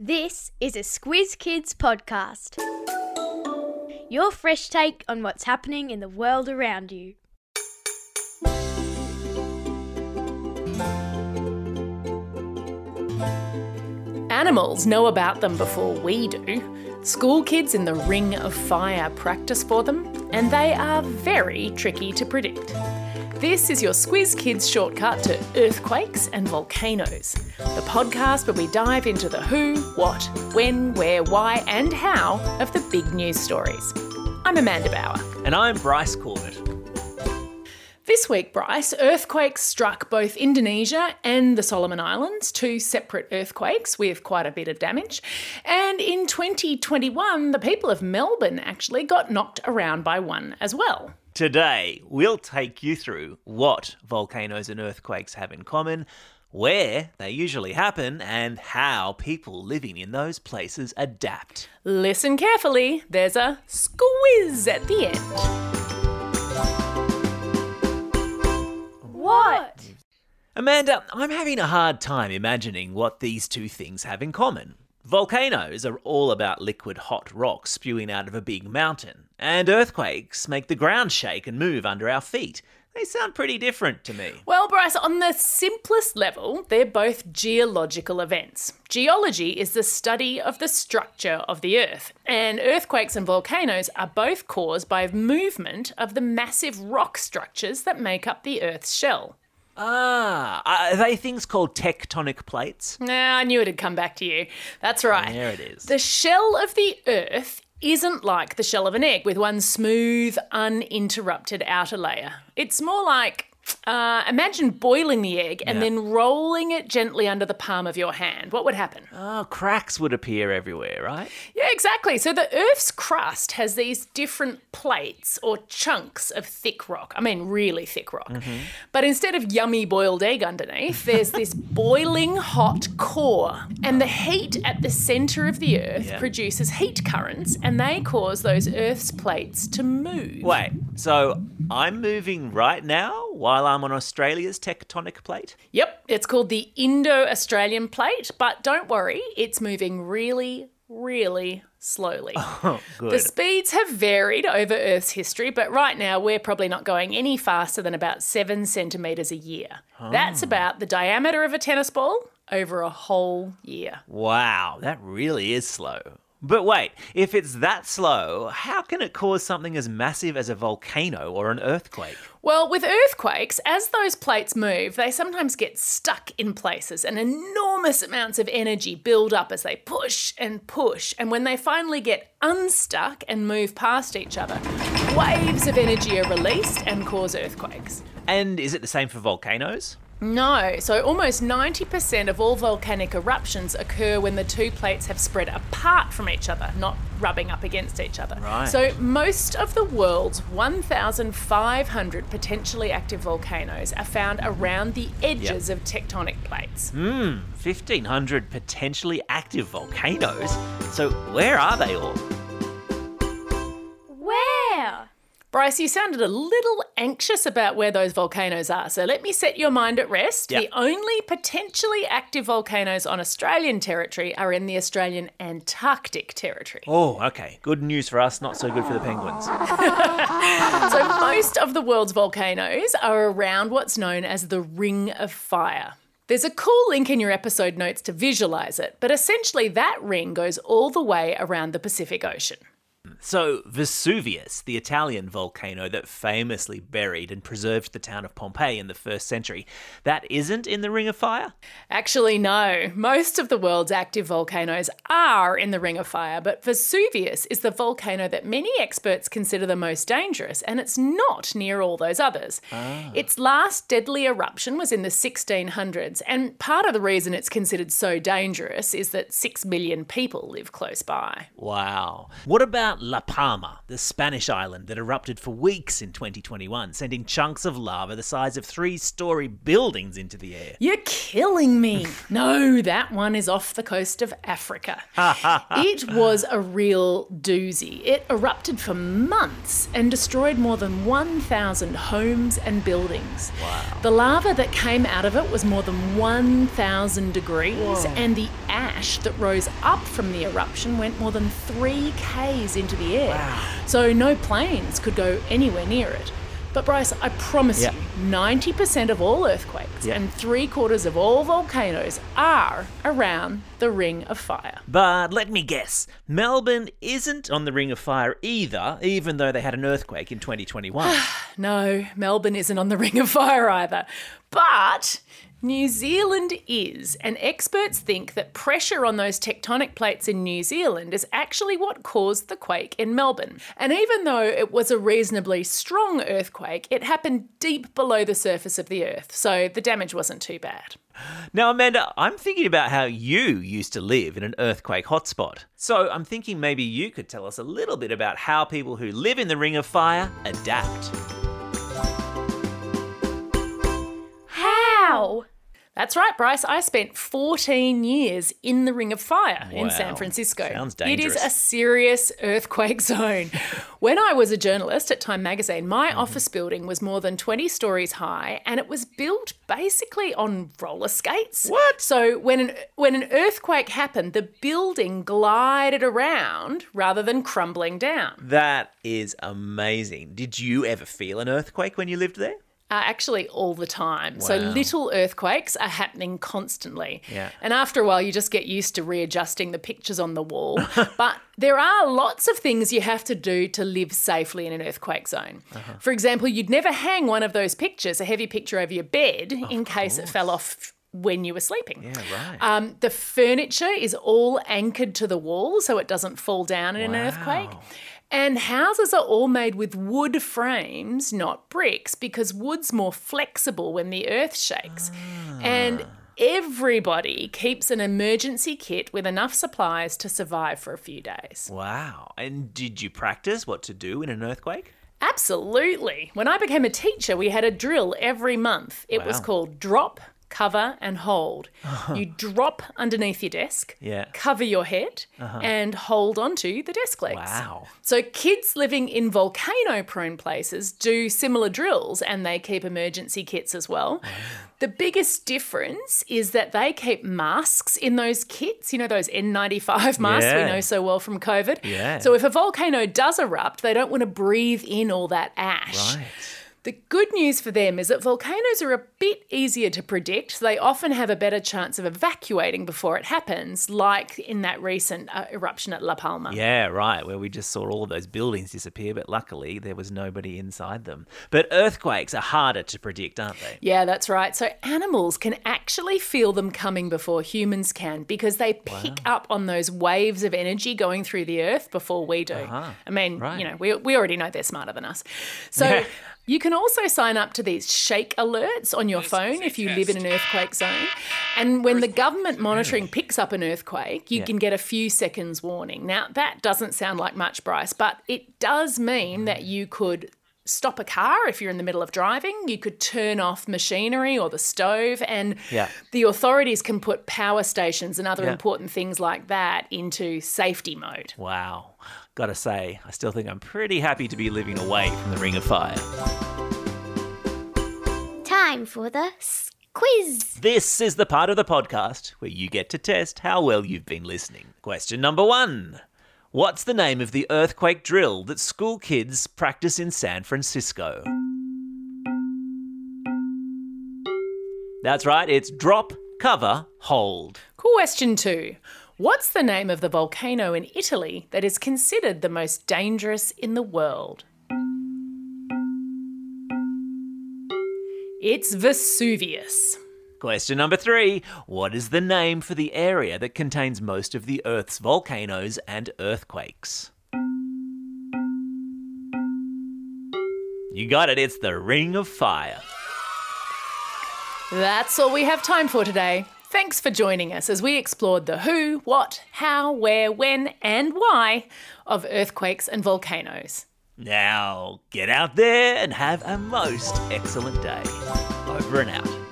This is a Squiz Kids podcast. Your fresh take on what's happening in the world around you. Animals know about them before we do. School kids in the Ring of Fire practice for them, and they are very tricky to predict. This is your Squiz Kids shortcut to earthquakes and volcanoes, the podcast where we dive into the who, what, when, where, why, and how of the big news stories. I'm Amanda Bower. And I'm Bryce Corbett. This week, Bryce, earthquakes struck both Indonesia and the Solomon Islands, two separate earthquakes with quite a bit of damage. And in 2021, the people of Melbourne actually got knocked around by one as well. Today, we'll take you through what volcanoes and earthquakes have in common, where they usually happen, and how people living in those places adapt. Listen carefully, there's a squiz at the end. What? Amanda, I'm having a hard time imagining what these two things have in common. Volcanoes are all about liquid hot rock spewing out of a big mountain, and earthquakes make the ground shake and move under our feet. They sound pretty different to me. Well, Bryce, on the simplest level, they're both geological events. Geology is the study of the structure of the Earth, and earthquakes and volcanoes are both caused by movement of the massive rock structures that make up the Earth's shell. Ah, are they things called tectonic plates? Nah, I knew it'd come back to you. That's right. There it is. The shell of the Earth isn't like the shell of an egg with one smooth, uninterrupted outer layer. It's more like uh, imagine boiling the egg and Yeah. then rolling it gently under the palm of your hand. What would happen? Oh, cracks would appear everywhere, right? Yeah, exactly. So the Earth's crust has these different plates or chunks of thick rock. I mean, really thick rock. But instead of yummy boiled egg underneath, there's this boiling hot core. And the heat at the center of the Earth Yeah. produces heat currents, and they cause those Earth's plates to move. Wait, so I'm moving right now while I'm on Australia's tectonic plate? Yep, it's called the Indo Australian plate, but don't worry, it's moving really, really slowly. Oh, The speeds have varied over Earth's history, but right now we're probably not going any faster than about seven centimetres a year. That's oh. about the diameter of a tennis ball over a whole year. Wow, that really is slow. But wait, if it's that slow, how can it cause something as massive as a volcano or an earthquake? Well, with earthquakes, as those plates move, they sometimes get stuck in places and enormous amounts of energy build up as they push and push. And when they finally get unstuck and move past each other, waves of energy are released and cause earthquakes. And is it the same for volcanoes? No, so almost 90% of all volcanic eruptions occur when the two plates have spread apart from each other, not rubbing up against each other. Right. So most of the world's 1,500 potentially active volcanoes are found around the edges of tectonic plates. Hmm, 1,500 potentially active volcanoes? So where are they all? Bryce, you sounded a little anxious about where those volcanoes are, so let me set your mind at rest. Yep. The only potentially active volcanoes on Australian territory are in the Australian Antarctic territory. Oh, okay. Good news for us, not so good for the penguins. So, most of the world's volcanoes are around what's known as the Ring of Fire. There's a cool link in your episode notes to visualize it, but essentially that ring goes all the way around the Pacific Ocean. So, Vesuvius, the Italian volcano that famously buried and preserved the town of Pompeii in the first century, that isn't in the Ring of Fire? Actually, no. Most of the world's active volcanoes are in the Ring of Fire, but Vesuvius is the volcano that many experts consider the most dangerous, and it's not near all those others. Ah. Its last deadly eruption was in the 1600s, and part of the reason it's considered so dangerous is that 6 million people live close by. Wow. What about La Palma, the Spanish island that erupted for weeks in 2021, sending chunks of lava the size of three story buildings into the air. You're killing me. no, that one is off the coast of Africa. it was a real doozy. It erupted for months and destroyed more than 1,000 homes and buildings. Wow. The lava that came out of it was more than 1,000 degrees, and the ash that rose up from the eruption went more than 3 k's into the air. Wow. So no planes could go anywhere near it. But Bryce, I promise Yeah. you, 90% of all earthquakes Yeah. and three quarters of all volcanoes are around the Ring of Fire. But let me guess, Melbourne isn't on the Ring of Fire either, even though they had an earthquake in 2021. No, Melbourne isn't on the Ring of Fire either. But New Zealand is, and experts think that pressure on those tectonic plates in New Zealand is actually what caused the quake in Melbourne. And even though it was a reasonably strong earthquake, it happened deep below the surface of the Earth, so the damage wasn't too bad. Now, Amanda, I'm thinking about how you used to live in an earthquake hotspot. So I'm thinking maybe you could tell us a little bit about how people who live in the Ring of Fire adapt. How? That's right, Bryce. I spent 14 years in the Ring of Fire in San Francisco. Sounds dangerous. It is a serious earthquake zone. when I was a journalist at Time magazine, my Mm-hmm. office building was more than 20 stories high and it was built basically on roller skates. What? So when an when an earthquake happened, the building glided around rather than crumbling down. That is amazing. Did you ever feel an earthquake when you lived there? Uh, actually, all the time. So little earthquakes are happening constantly. Yeah. And after a while, you just get used to readjusting the pictures on the wall. but there are lots of things you have to do to live safely in an earthquake zone. Uh-huh. For example, you'd never hang one of those pictures, a heavy picture over your bed, in case it fell off when you were sleeping. Yeah, right. Um, the furniture is all anchored to the wall so it doesn't fall down in an earthquake. Wow. And houses are all made with wood frames, not bricks, because wood's more flexible when the earth shakes. And everybody keeps an emergency kit with enough supplies to survive for a few days. wow. And did you practice what to do in an earthquake? Absolutely. When I became a teacher, we had a drill every month. It was called drop, cover, and hold. Uh-huh. you drop underneath your desk, Yeah. cover your head, uh-huh. and hold onto the desk legs. Wow. So kids living in volcano prone places do similar drills and they keep emergency kits as well. The biggest difference is that they keep masks in those kits, you know, those N95 masks we know so well from COVID. Yeah. So if a volcano does erupt, they don't want to breathe in all that ash. Right. The good news for them is that volcanoes are a bit easier to predict. They often have a better chance of evacuating before it happens, like in that recent uh, eruption at La Palma. Yeah, right, where we just saw all of those buildings disappear, but luckily there was nobody inside them. But earthquakes are harder to predict, aren't they? Yeah, that's right. So animals can actually feel them coming before humans can because they pick up on those waves of energy going through the earth before we do. I mean, Right. you know, we, we already know they're smarter than us. So Yeah. You can also sign up to these shake alerts on your phone if you live in an earthquake zone. And when the government monitoring picks up an earthquake, you Yeah. can get a few seconds warning. Now, that doesn't sound like much, Bryce, but it does mean that you could stop a car if you're in the middle of driving. You could turn off machinery or the stove, and Yeah. the authorities can put power stations and other Yeah. important things like that into safety mode. Wow. Gotta say, I still think I'm pretty happy to be living away from the Ring of Fire. Time for the quiz. This is the part of the podcast where you get to test how well you've been listening. Question number one What's the name of the earthquake drill that school kids practice in San Francisco? That's right, it's drop, cover, hold. Question two What's the name of the volcano in Italy that is considered the most dangerous in the world? It's Vesuvius. Question number three What is the name for the area that contains most of the Earth's volcanoes and earthquakes? You got it, it's the Ring of Fire. That's all we have time for today. Thanks for joining us as we explored the who, what, how, where, when, and why of earthquakes and volcanoes. Now, get out there and have a most excellent day. Over and out.